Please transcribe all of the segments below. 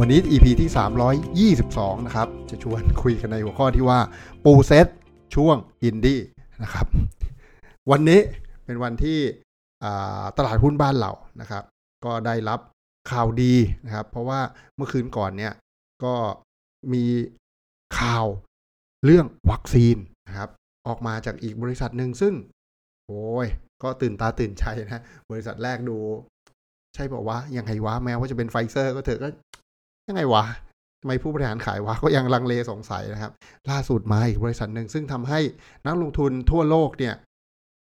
วันนี้ EP ที่ 322 นะครับ จะชวนคุยกันในหัวข้อที่ว่า ปูเซตช่วงอินดี้นะครับ วันนี้เป็นวันที่ตลาดหุ้นบ้านเรานะครับ ก็ได้รับข่าวดีนะครับ เพราะว่าเมื่อคืนก่อนเนี่ยก็มีข่าวเรื่องวัคซีนนะครับ ออกมาจากอีกบริษัทหนึ่งซึ่งโอ้ยก็ตื่นตาตื่นใจนะ บริษัทแรกดู ใช่บอกว่ายังไงวะแม้ว่าจะเป็นไฟเซอร์ก็เถอะก็ ยังไงวะทำไมผู้บริหารขายวะก็ยังลังเลสงสัยนะครับ ล่าสุดมาอีกบริษัทหนึ่งซึ่งทำให้นักลงทุนทั่วโลกเนี่ย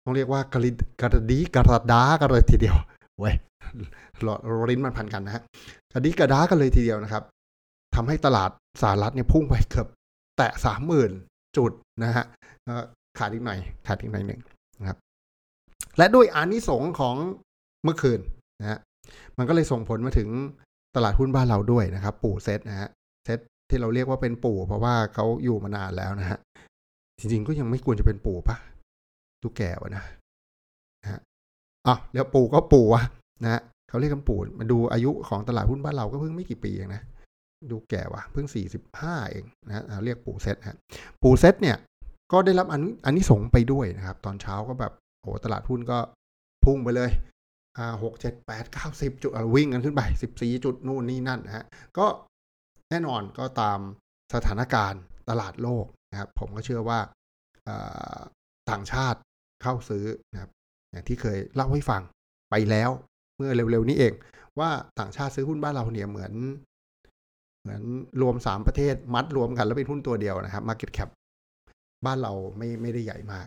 ต้องเรียกว่ากระดิกระดีกระดากันเลยทีเดียวเว้ยหลอดลิ้นมันพันกันนะฮะกระดิกระดากันเลยทีเดียวนะครับทำให้ตลาดสหรัฐเนี่ยพุ่งไปเกือบแตะสามหมื่นจุดนะฮะขาดอีกหน่อยขาดอีกหน่อยหนึ่งนะครับ และด้วยอานิสงของเมื่อคืนนะฮะมันก็เลยส่งผลมาถึง ตลาดหุ้นบ้านเราด้วยนะครับ ปู่เซตนะฮะเซตที่เราเรียกว่าเป็นปู่ เพราะว่าเขาอยู่มานานแล้วนะฮะจริงๆก็ยังไม่ควรจะเป็นปู่ปะดูแก่วะนะนะฮะอะแล้วปู่ก็ปู่วะนะฮะเขาเรียกกันปู่มาดูอายุของตลาดหุ้นบ้านเราก็เพิ่งไม่กี่ปีเองนะดูแก่วะเพิ่งสี่สิบห้าเองนะฮะเรียกปู่เซตฮะปู่เซตเนี่ย ก็ได้รับอันอันนี้สงไปด้วยนะครับ ตอนเช้าก็แบบโอ้ตลาดหุ้นก็พุ่งไปเลย อ่าหกเจ็ดแปดเก้าสิบจุดวิ่งกันขึ้นไปสิบสี่จุดนู่นนี่นั่นนะฮะก็แน่นอนก็ตามสถานการณ์ตลาดโลกนะครับ ผมก็เชื่อว่าต่างชาติเข้าซื้อนะครับ อย่างที่เคยเล่าให้ฟังไปแล้วเมื่อเร็วๆนี้เอง ว่าต่างชาติซื้อหุ้นบ้านเราเนี่ยเหมือน เหมือนรวมสามประเทศมัดรวมกันแล้วเป็นหุ้นตัวเดียวนะครับ Market Cap บ้านเราไม่ไม่ได้ใหญ่มาก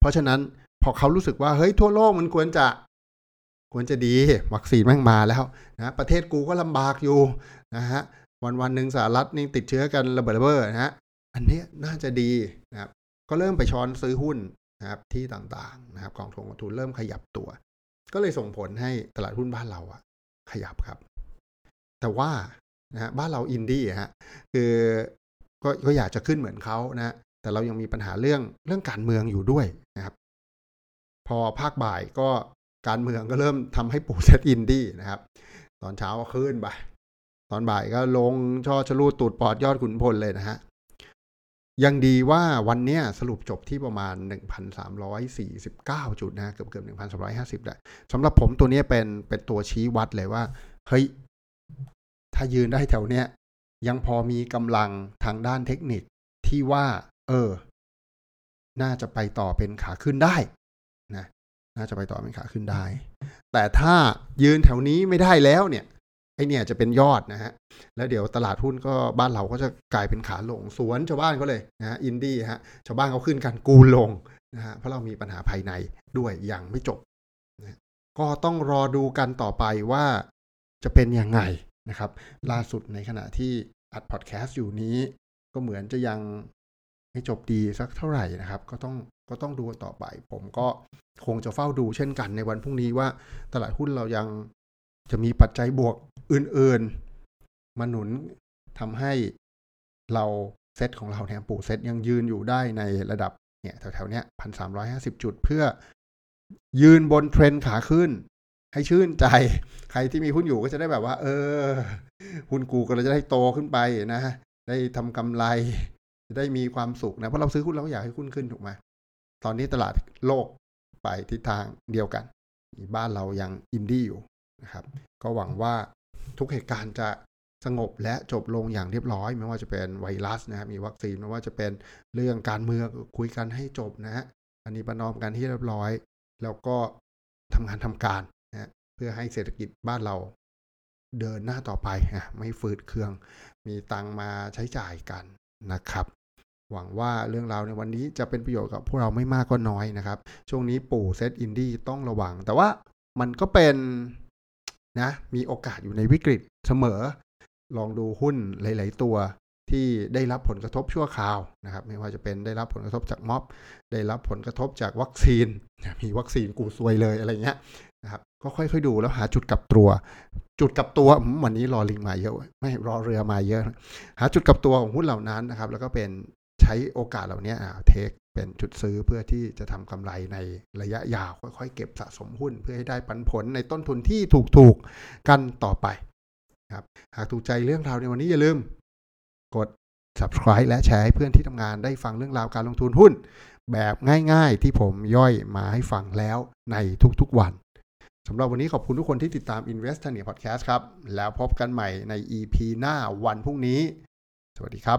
เพราะฉะนั้น อเขารู้สึกว่าเฮ้ยทั่วโลกมันควรจะ ควรจะดีวัคซีนแม่งมาแล้วนะประเทศกูก็ลำบากอยู่นะฮะวันวันหนึ่งสหรัฐนี่ติดเชื้อกันระเบิดระเบ้อนะฮะอันนี้น่าจะดีนะครับ ก็เริ่มไปช้อนซื้อหุ้นนะครับที่ต่างๆนะครับกองทุนกองทุนเริ่มขยับตัว ก็เลยส่งผลให้ตลาดหุ้นบ้านเราอะขยับครับ แต่ว่านะฮะบ้านเราอินดี้ฮะคือก็ก็อยากจะขึ้นเหมือนเขานะแต่เรายังมีปัญหาเรื่องเรื่องการเมืองอยู่ด้วยนะครับ พอภาคบ่ายก็การเมืองก็เริ่มทำให้ปู่เซตอินดี้นะครับ ตอนเช้าก็ขึ้นไปตอนบ่ายก็ลงช่อชะลูดตูดปอดยอดขุนพลเลยนะฮะ ยังดีว่าวันเนี้ยสรุปจบที่ประมาณ 1,349 จุดนะเกือบเกือบ1,350ได้สำหรับผมตัวนี้เป็นเป็นตัวชี้วัดเลยว่า เฮ้ย ถ้ายืนได้แถวเนี้ยยังพอมีกำลังทางด้านเทคนิคที่ว่า เออ น่าจะไปต่อเป็นขาขึ้นได้ น่าจะไปต่อเป็นขาขึ้นได้ แต่ถ้ายืนแถวนี้ไม่ได้แล้วเนี่ยไอเนี่ยจะเป็นยอดนะฮะ แล้วเดี๋ยวตลาดหุ้นก็บ้านเราก็จะกลายเป็นขาลงสวนชาวบ้านเขาเลยนะฮะอินดี้ฮะชาวบ้านเขาขึ้นกันกูลงนะฮะเพราะเรามีปัญหาภายในด้วยยังไม่จบนะก็ต้องรอดูกันต่อไปว่าจะเป็นยังไงนะครับ ล่าสุดในขณะที่อัดพอดแคสต์อยู่นี้ ก็เหมือนจะยัง ไม่จบดีสักเท่าไหร่นะครับ ก็ต้องก็ต้องดูต่อไป ผมก็คงจะเฝ้าดูเช่นกันในวันพรุ่งนี้ว่าตลาดหุ้นเรายังจะมีปัจจัยบวกอื่นๆมาหนุนทำให้เราเซตของเราเนี่ยปู่เซตยังยืนอยู่ได้ในระดับเนี่ยแถวๆเนี้ยพันสามร้อยห้าสิบจุดเพื่อยืนบนเทรนขาขึ้น ให้ชื่นใจ ใครที่มีหุ้นอยู่ก็จะได้แบบว่า เออ หุ้นกูก็จะได้โตขึ้นไปนะ ได้ทำกำไร จะได้มีความสุขนะ เพราะเราซื้อหุ้นเราก็อยากให้หุ้นขึ้นถูกไหมตอนนี้ตลาดโลกไปทิศทางเดียวกัน บ้านเรายังอินดี้อยู่นะครับ ก็หวังว่าทุกเหตุการณ์จะสงบและจบลงอย่างเรียบร้อย ไม่ว่าจะเป็นไวรัสนะฮะมีวัคซีนไม่ว่าจะเป็นเรื่องการเมืองคุยกันให้จบนะฮะอันนี้ประนอมกันที่เรียบร้อย แล้วก็ทำงานทำการนะฮะเพื่อให้เศรษฐกิจบ้านเราเดินหน้าต่อไปอะไม่ฝืดเครื่อง มีตังมาใช้จ่ายกันนะครับ หวังว่าเรื่องราวในวันนี้จะเป็นประโยชน์กับพวกเราไม่มากก็น้อยนะครับ ช่วงนี้ปู่เซตอินดี้ต้องระวัง แต่ว่ามันก็เป็นนะมีโอกาสอยู่ในวิกฤตเสมอ ลองดูหุ้นหลาย ๆ ตัวที่ได้รับผลกระทบชั่วคราวนะครับ ไม่ว่าจะเป็นได้รับผลกระทบจากม็อบ ได้รับผลกระทบจากวัคซีน มีวัคซีนกูซวยเลยอะไรเงี้ยนะครับก็ค่อยๆดูแล้วหาจุดกลับตัว จุดกลับตัววันนี้รอลิงมาเยอะ ไม่รอเรือมาเยอะ หาจุดกลับตัวของหุ้นเหล่านั้นนะครับ แล้วก็เป็น ช้โอกาสเหล่านี้เทคเป็นจุดซื้อเพื่อที่จะทำกำไรในระยะยาวค่อยๆ เก็บสะสมหุ้น เพื่อให้ได้ปันผลในต้นทุนที่ถูกๆกันต่อไปครับหากถูกใจเรื่องราวในวันนี้อย่าลืม กด subscribe และแชร์ให้เพื่อนที่ทำงานได้ฟังเรื่องราวการลงทุนหุ้น แบบง่ายๆ ที่ผมย่อยมาให้ฟังแล้วในทุกๆวันสำหรับวันนี้ขอบคุณทุกคนที่ติดตาม Invest Tania Podcast ครับ แล้วพบกันใหม่ใน EP หน้าวันพรุ่งนี้ สวัสดีครับ